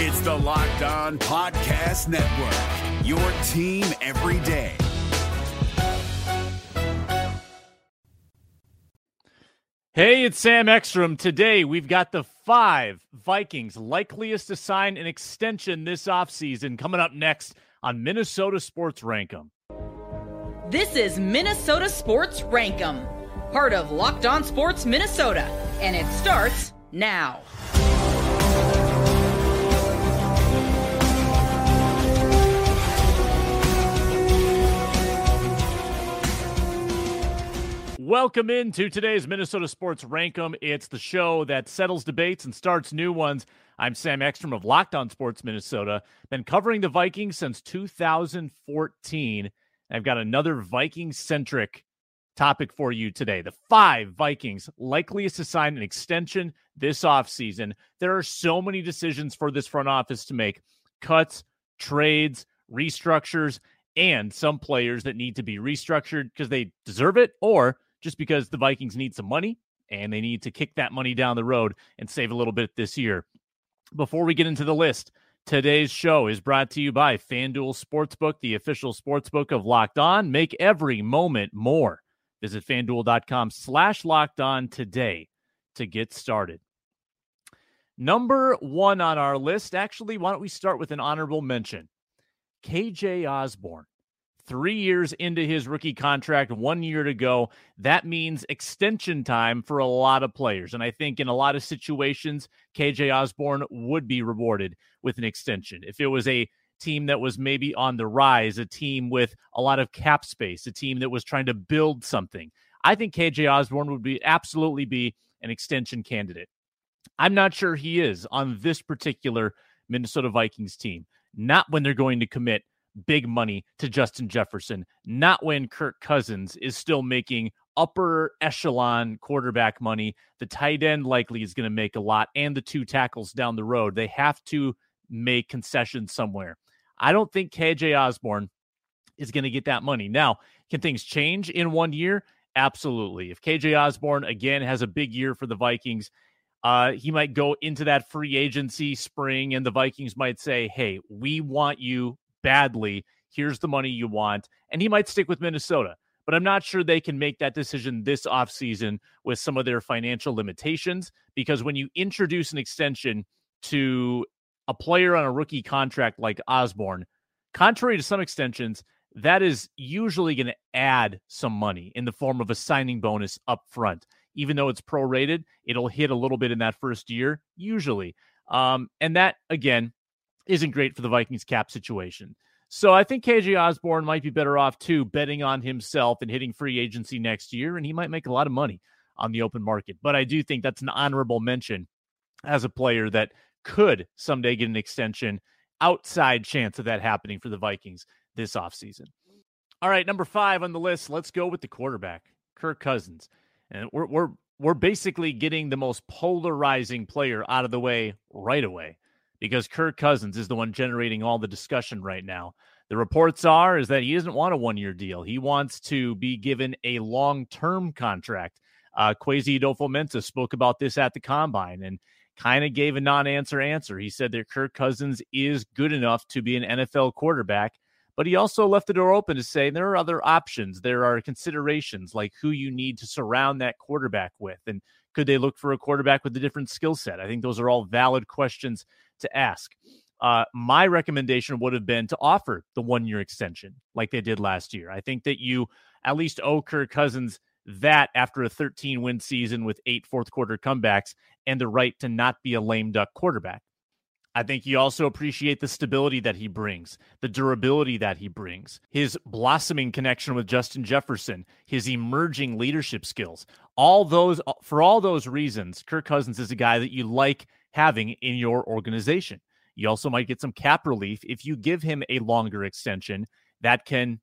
It's the Locked On Podcast Network, your team every day. Hey, it's Sam Ekstrom. Today, we've got the five Vikings likeliest to sign an extension this offseason coming up next on Minnesota Sports Rank 'Em. This is Minnesota Sports Rank 'Em, part of Locked On Sports Minnesota, and it starts now. Welcome into today's Minnesota Sports Rank 'Em. It's the show that settles debates and starts new ones. I'm Sam Ekstrom of Locked On Sports Minnesota. Been covering the Vikings since 2014. I've got another Viking centric topic for you today. The five Vikings likeliest to sign an extension this offseason. There are so many decisions for this front office to make cuts, trades, restructures, and some players that need to be restructured because they deserve it or just because the Vikings need some money and they need to kick that money down the road and save a little bit this year. Before we get into the list, today's show is brought to you by FanDuel Sportsbook, the official sportsbook of Locked On. Make every moment more. Visit fanduel.com slash locked on today to get started. Number one on our list, actually, why don't we start with an honorable mention? KJ Osborn three years into his rookie contract, one year to go. That means extension time for a lot of players. And I think in a lot of situations, KJ Osborn would be rewarded with an extension. If it was a team that was maybe on the rise, a team with a lot of cap space, a team that was trying to build something, I think KJ Osborn would be absolutely be an extension candidate. I'm not sure he is on this particular Minnesota Vikings team. Not when they're going to commit big money to Justin Jefferson, not when Kirk Cousins is still making upper echelon quarterback money. The tight end likely is going to make a lot, and the two tackles down the road. They have to make concessions somewhere. I don't think KJ Osborn is going to get that money. Now, can things change in one year? Absolutely. If KJ Osborn again has a big year for the Vikings, uh, he might go into that free agency spring, and the Vikings might say, Hey, we want you badly. Here's the money you want. And he might stick with Minnesota. But I'm not sure they can make that decision this offseason with some of their financial limitations because when you introduce an extension to a player on a rookie contract like Osborn, contrary to some extensions, that is usually going to add some money in the form of a signing bonus up front. Even though it's prorated, it'll hit a little bit in that first year, usually. Um, and that, again, isn't great for the Vikings cap situation. So I think KJ Osborn might be better off too, betting on himself and hitting free agency next year, and he might make a lot of money on the open market. But I do think that's an honorable mention as a player that could someday get an extension. Outside chance of that happening for the Vikings this offseason. All right, number five on the list. Let's go with the quarterback, Kirk Cousins. And we're we're we're basically getting the most polarizing player out of the way right away because Kirk Cousins is the one generating all the discussion right now. The reports are is that he doesn't want a one-year deal. He wants to be given a long-term contract. Uh, Kwesi Adofo-Mensah spoke about this at the combine and kind of gave a non-answer answer. He said that Kirk Cousins is good enough to be an NFL quarterback, but he also left the door open to say there are other options. There are considerations like who you need to surround that quarterback with, and could they look for a quarterback with a different skill set? I think those are all valid questions to ask. Uh, my recommendation would have been to offer the one year extension like they did last year. I think that you at least owe Kirk Cousins that after a 13 win season with eight fourth quarter comebacks and the right to not be a lame duck quarterback. I think you also appreciate the stability that he brings, the durability that he brings, his blossoming connection with Justin Jefferson, his emerging leadership skills. All those, for all those reasons, Kirk Cousins is a guy that you like having in your organization. You also might get some cap relief if you give him a longer extension that can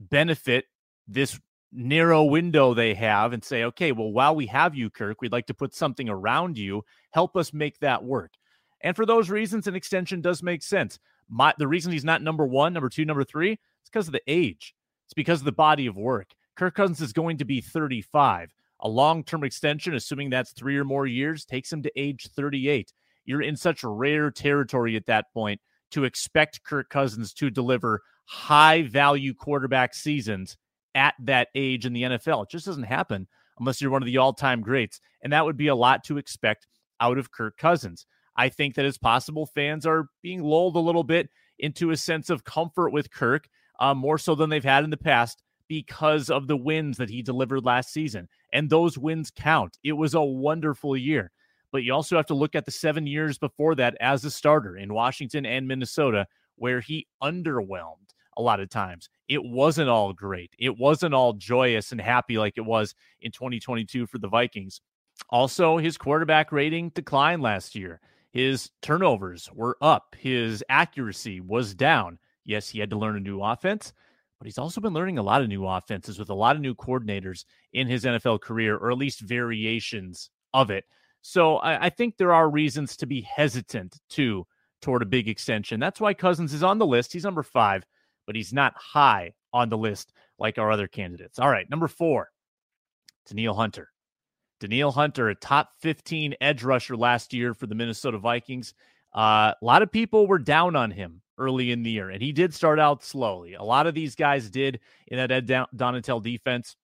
benefit this narrow window they have and say, okay, well, while we have you, Kirk, we'd like to put something around you. Help us make that work. And for those reasons, an extension does make sense. My, the reason he's not number one, number two, number three, it's because of the age. It's because of the body of work. Kirk Cousins is going to be 35. A long term extension, assuming that's three or more years, takes him to age 38. you're in such rare territory at that point to expect Kirk Cousins to deliver high value quarterback seasons at that age in the NFL. It just doesn't happen unless you're one of the all time greats. And that would be a lot to expect out of Kirk Cousins. I think that it's possible fans are being lulled a little bit into a sense of comfort with Kirk, uh, more so than they've had in the past because of the wins that he delivered last season. And those wins count. It was a wonderful year. But you also have to look at the seven years before that as a starter in Washington and Minnesota, where he underwhelmed a lot of times. It wasn't all great. It wasn't all joyous and happy like it was in 2022 for the Vikings. Also, his quarterback rating declined last year. His turnovers were up, his accuracy was down. Yes, he had to learn a new offense, but he's also been learning a lot of new offenses with a lot of new coordinators in his NFL career, or at least variations of it. So I, I think there are reasons to be hesitant too toward a big extension. That's why Cousins is on the list. He's number five, but he's not high on the list like our other candidates. All right, number four, Danielle Hunter. Danielle Hunter, a top 15 edge rusher last year for the Minnesota Vikings. Uh, a lot of people were down on him early in the year, and he did start out slowly. A lot of these guys did in that Ed Donatell defense.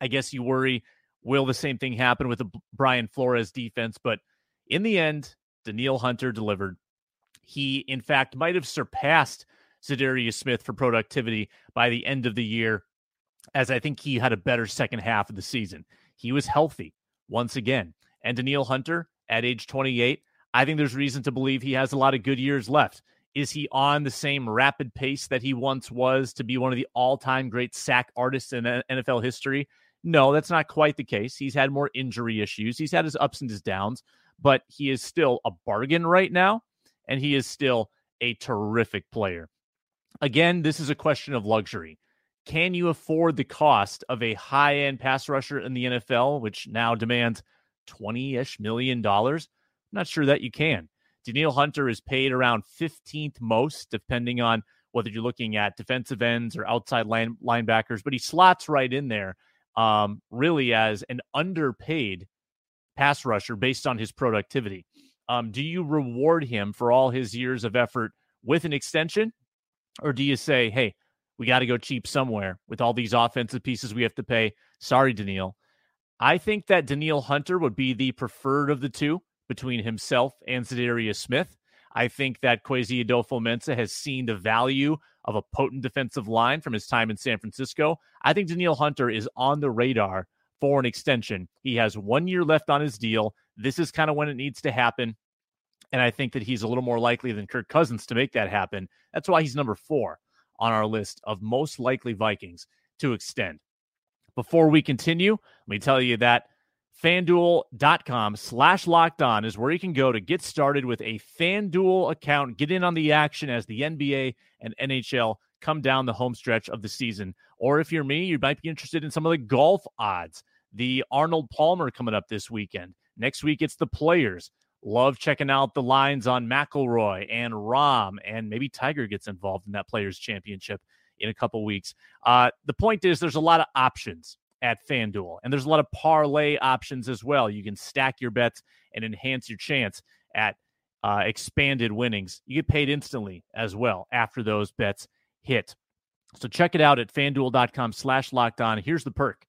I guess you worry will the same thing happen with the Brian Flores defense, but in the end, Danielle Hunter delivered. He, in fact, might have surpassed Za'Darius Smith for productivity by the end of the year, as I think he had a better second half of the season. He was healthy once again. And Danielle Hunter at age 28, I think there's reason to believe he has a lot of good years left. Is he on the same rapid pace that he once was to be one of the all time great sack artists in uh, NFL history? No, that's not quite the case. He's had more injury issues. He's had his ups and his downs, but he is still a bargain right now, and he is still a terrific player. Again, this is a question of luxury can you afford the cost of a high end pass rusher in the NFL, which now demands 20 ish million dollars? I'm not sure that you can. Danielle Hunter is paid around 15th most, depending on whether you're looking at defensive ends or outside line, linebackers, but he slots right in there, um, really as an underpaid pass rusher based on his productivity. Um, do you reward him for all his years of effort with an extension, or do you say, hey, we got to go cheap somewhere with all these offensive pieces we have to pay. Sorry, Danielle. I think that Danielle Hunter would be the preferred of the two between himself and Za'Darius Smith. I think that Kwesi Adofo-Mensah has seen the value of a potent defensive line from his time in San Francisco. I think Danielle Hunter is on the radar for an extension. He has one year left on his deal. This is kind of when it needs to happen. And I think that he's a little more likely than Kirk Cousins to make that happen. That's why he's number four on our list of most likely Vikings to extend. Before we continue, let me tell you that fanduel.com slash locked on is where you can go to get started with a FanDuel account, get in on the action as the NBA and NHL come down the home stretch of the season. Or if you're me, you might be interested in some of the golf odds. The Arnold Palmer coming up this weekend. Next week, it's the players. Love checking out the lines on McIlroy and Rahm and maybe Tiger gets involved in that Players Championship in a couple weeks. Uh, the point is, there's a lot of options at FanDuel, and there's a lot of parlay options as well. You can stack your bets and enhance your chance at uh, expanded winnings. You get paid instantly as well after those bets hit. So check it out at fanduel.com slash locked on. Here's the perk.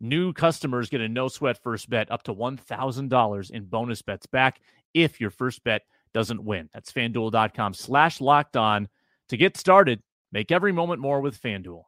New customers get a no sweat first bet up to $1,000 in bonus bets back if your first bet doesn't win. That's fanduel.com slash locked on. To get started, make every moment more with FanDuel.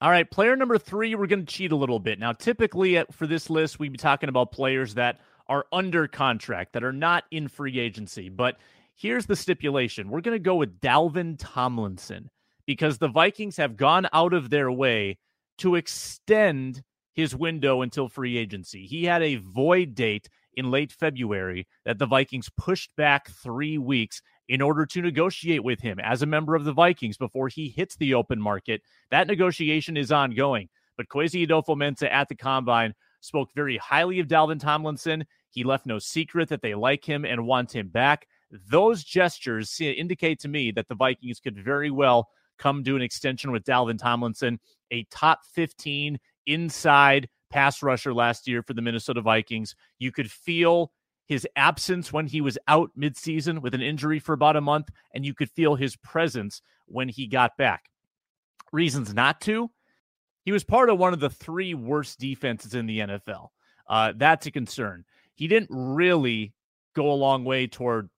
All right, player number three, we're going to cheat a little bit. Now, typically uh, for this list, we'd be talking about players that are under contract, that are not in free agency. But here's the stipulation we're going to go with Dalvin Tomlinson because the Vikings have gone out of their way to extend his window until free agency. He had a void date in late February that the Vikings pushed back three weeks in order to negotiate with him as a member of the Vikings before he hits the open market. That negotiation is ongoing. But Kwesi Adofo-Mensah at the combine spoke very highly of Dalvin Tomlinson. He left no secret that they like him and want him back. Those gestures indicate to me that the Vikings could very well come to an extension with Dalvin Tomlinson, a top 15 inside pass rusher last year for the Minnesota Vikings. You could feel his absence when he was out midseason with an injury for about a month, and you could feel his presence when he got back. Reasons not to. He was part of one of the three worst defenses in the NFL. Uh, that's a concern. He didn't really go a long way toward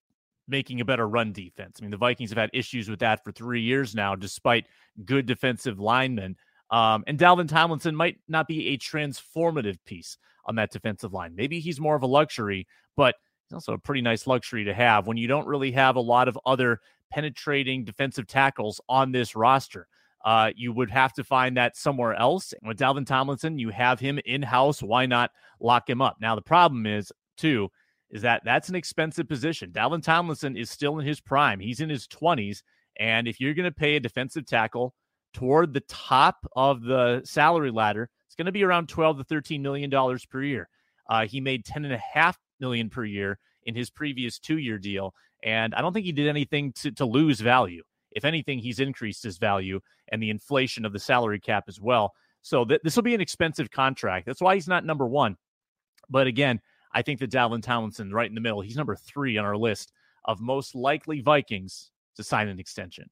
making a better run defense. I mean, the Vikings have had issues with that for three years now, despite good defensive linemen. Um, and Dalvin Tomlinson might not be a transformative piece on that defensive line. Maybe he's more of a luxury, but it's also a pretty nice luxury to have when you don't really have a lot of other penetrating defensive tackles on this roster. Uh, you would have to find that somewhere else. And with Dalvin Tomlinson, you have him in house. Why not lock him up? Now, the problem is, too, is that that's an expensive position. Dalvin Tomlinson is still in his prime, he's in his 20s. And if you're going to pay a defensive tackle toward the top of the salary ladder, it's going to be around 12 to 13 million dollars per year. Uh, he made 10 and a half million per year in his previous two-year deal, and I don't think he did anything to, to lose value. If anything, he's increased his value and the inflation of the salary cap as well. So th- this will be an expensive contract. That's why he's not number one. But again, I think that Dalvin Tomlinson, right in the middle, he's number three on our list of most likely Vikings to sign an extension.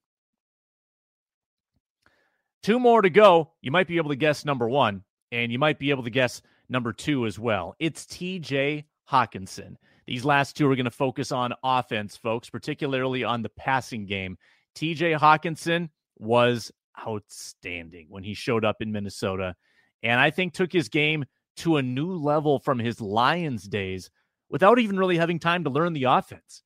Two more to go. You might be able to guess number one, and you might be able to guess number two as well. It's TJ Hockenson. These last two are going to focus on offense, folks, particularly on the passing game. TJ Hockenson was outstanding when he showed up in Minnesota, and I think took his game to a new level from his Lions days without even really having time to learn the offense.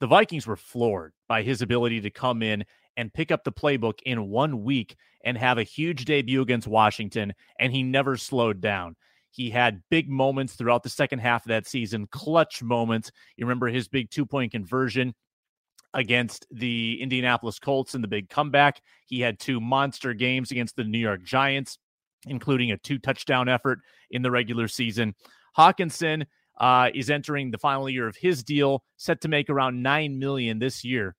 The Vikings were floored by his ability to come in and pick up the playbook in one week and have a huge debut against Washington, and he never slowed down. He had big moments throughout the second half of that season, clutch moments. You remember his big two point conversion against the Indianapolis Colts in the big comeback. He had two monster games against the New York Giants, including a two touchdown effort in the regular season. Hockenson uh, is entering the final year of his deal, set to make around nine million this year.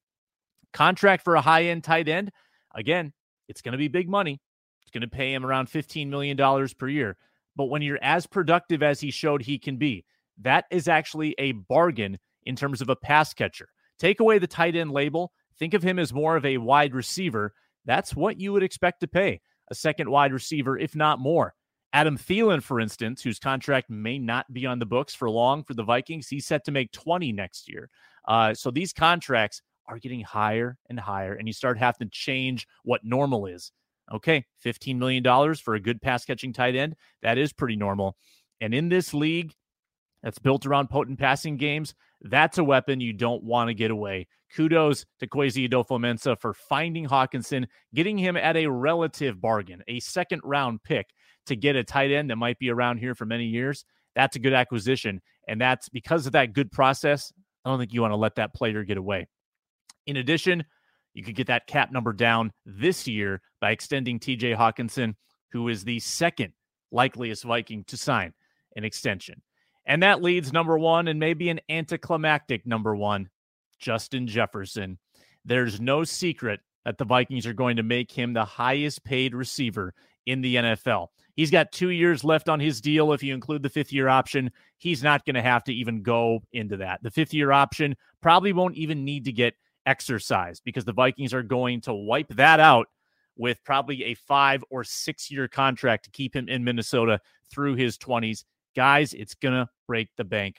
Contract for a high end tight end. Again, it's going to be big money. It's going to pay him around $15 million per year. But when you're as productive as he showed he can be, that is actually a bargain in terms of a pass catcher. Take away the tight end label. Think of him as more of a wide receiver. That's what you would expect to pay a second wide receiver, if not more. Adam Thielen, for instance, whose contract may not be on the books for long for the Vikings, he's set to make 20 next year. Uh, so these contracts are getting higher and higher, and you start having to change what normal is. Okay, $15 million for a good pass catching tight end. That is pretty normal. And in this league that's built around potent passing games, that's a weapon you don't want to get away. Kudos to Kwesi Adofo-Mensah for finding Hockenson, getting him at a relative bargain, a second round pick to get a tight end that might be around here for many years. That's a good acquisition. And that's because of that good process. I don't think you want to let that player get away. In addition, you could get that cap number down this year by extending TJ Hockenson, who is the second likeliest Viking to sign an extension. And that leads number one and maybe an anticlimactic number one, Justin Jefferson. There's no secret that the Vikings are going to make him the highest paid receiver in the NFL. He's got two years left on his deal. If you include the fifth year option, he's not going to have to even go into that. The fifth year option probably won't even need to get exercised because the Vikings are going to wipe that out with probably a five or six year contract to keep him in Minnesota through his 20s. Guys, it's going to break the bank.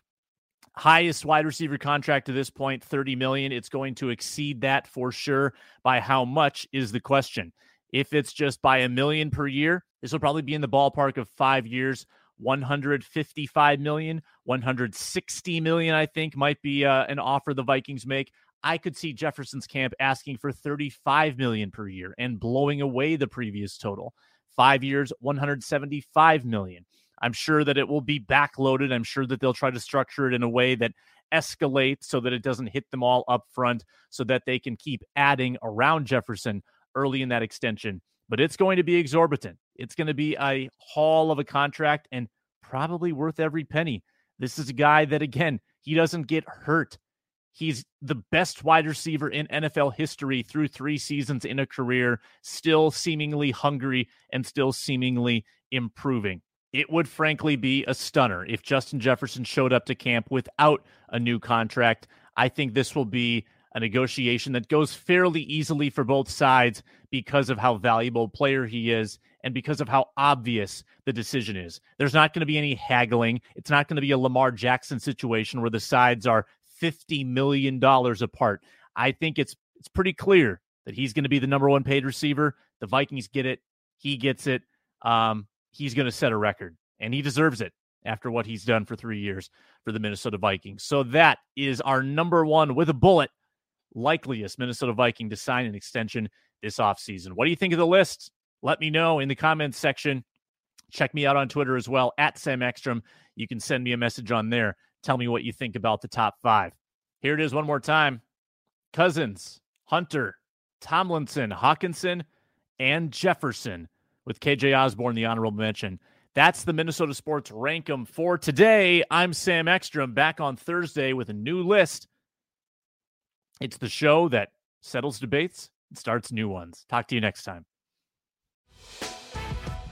Highest wide receiver contract to this point, 30 million. It's going to exceed that for sure. By how much is the question? If it's just by a million per year, this will probably be in the ballpark of five years, 155 million, 160 million, I think might be uh, an offer the Vikings make. I could see Jefferson's camp asking for 35 million per year and blowing away the previous total. Five years, 175 million. I'm sure that it will be backloaded. I'm sure that they'll try to structure it in a way that escalates so that it doesn't hit them all up front so that they can keep adding around Jefferson early in that extension. But it's going to be exorbitant. It's going to be a haul of a contract and probably worth every penny. This is a guy that, again, he doesn't get hurt. He's the best wide receiver in NFL history through three seasons in a career, still seemingly hungry and still seemingly improving. It would frankly be a stunner if Justin Jefferson showed up to camp without a new contract. I think this will be a negotiation that goes fairly easily for both sides because of how valuable player he is and because of how obvious the decision is. There's not going to be any haggling. It's not going to be a Lamar Jackson situation where the sides are $50 million apart. I think it's it's pretty clear that he's going to be the number one paid receiver. The Vikings get it. He gets it. Um, he's going to set a record, and he deserves it after what he's done for three years for the Minnesota Vikings. So that is our number one with a bullet likeliest Minnesota Viking to sign an extension this offseason. What do you think of the list? Let me know in the comments section. Check me out on Twitter as well at Sam Ekstrom. You can send me a message on there. Tell me what you think about the top five. Here it is one more time Cousins, Hunter, Tomlinson, Hockenson, and Jefferson with KJ Osborn, the honorable mention. That's the Minnesota Sports Rank 'Em for today. I'm Sam Ekstrom back on Thursday with a new list. It's the show that settles debates and starts new ones. Talk to you next time.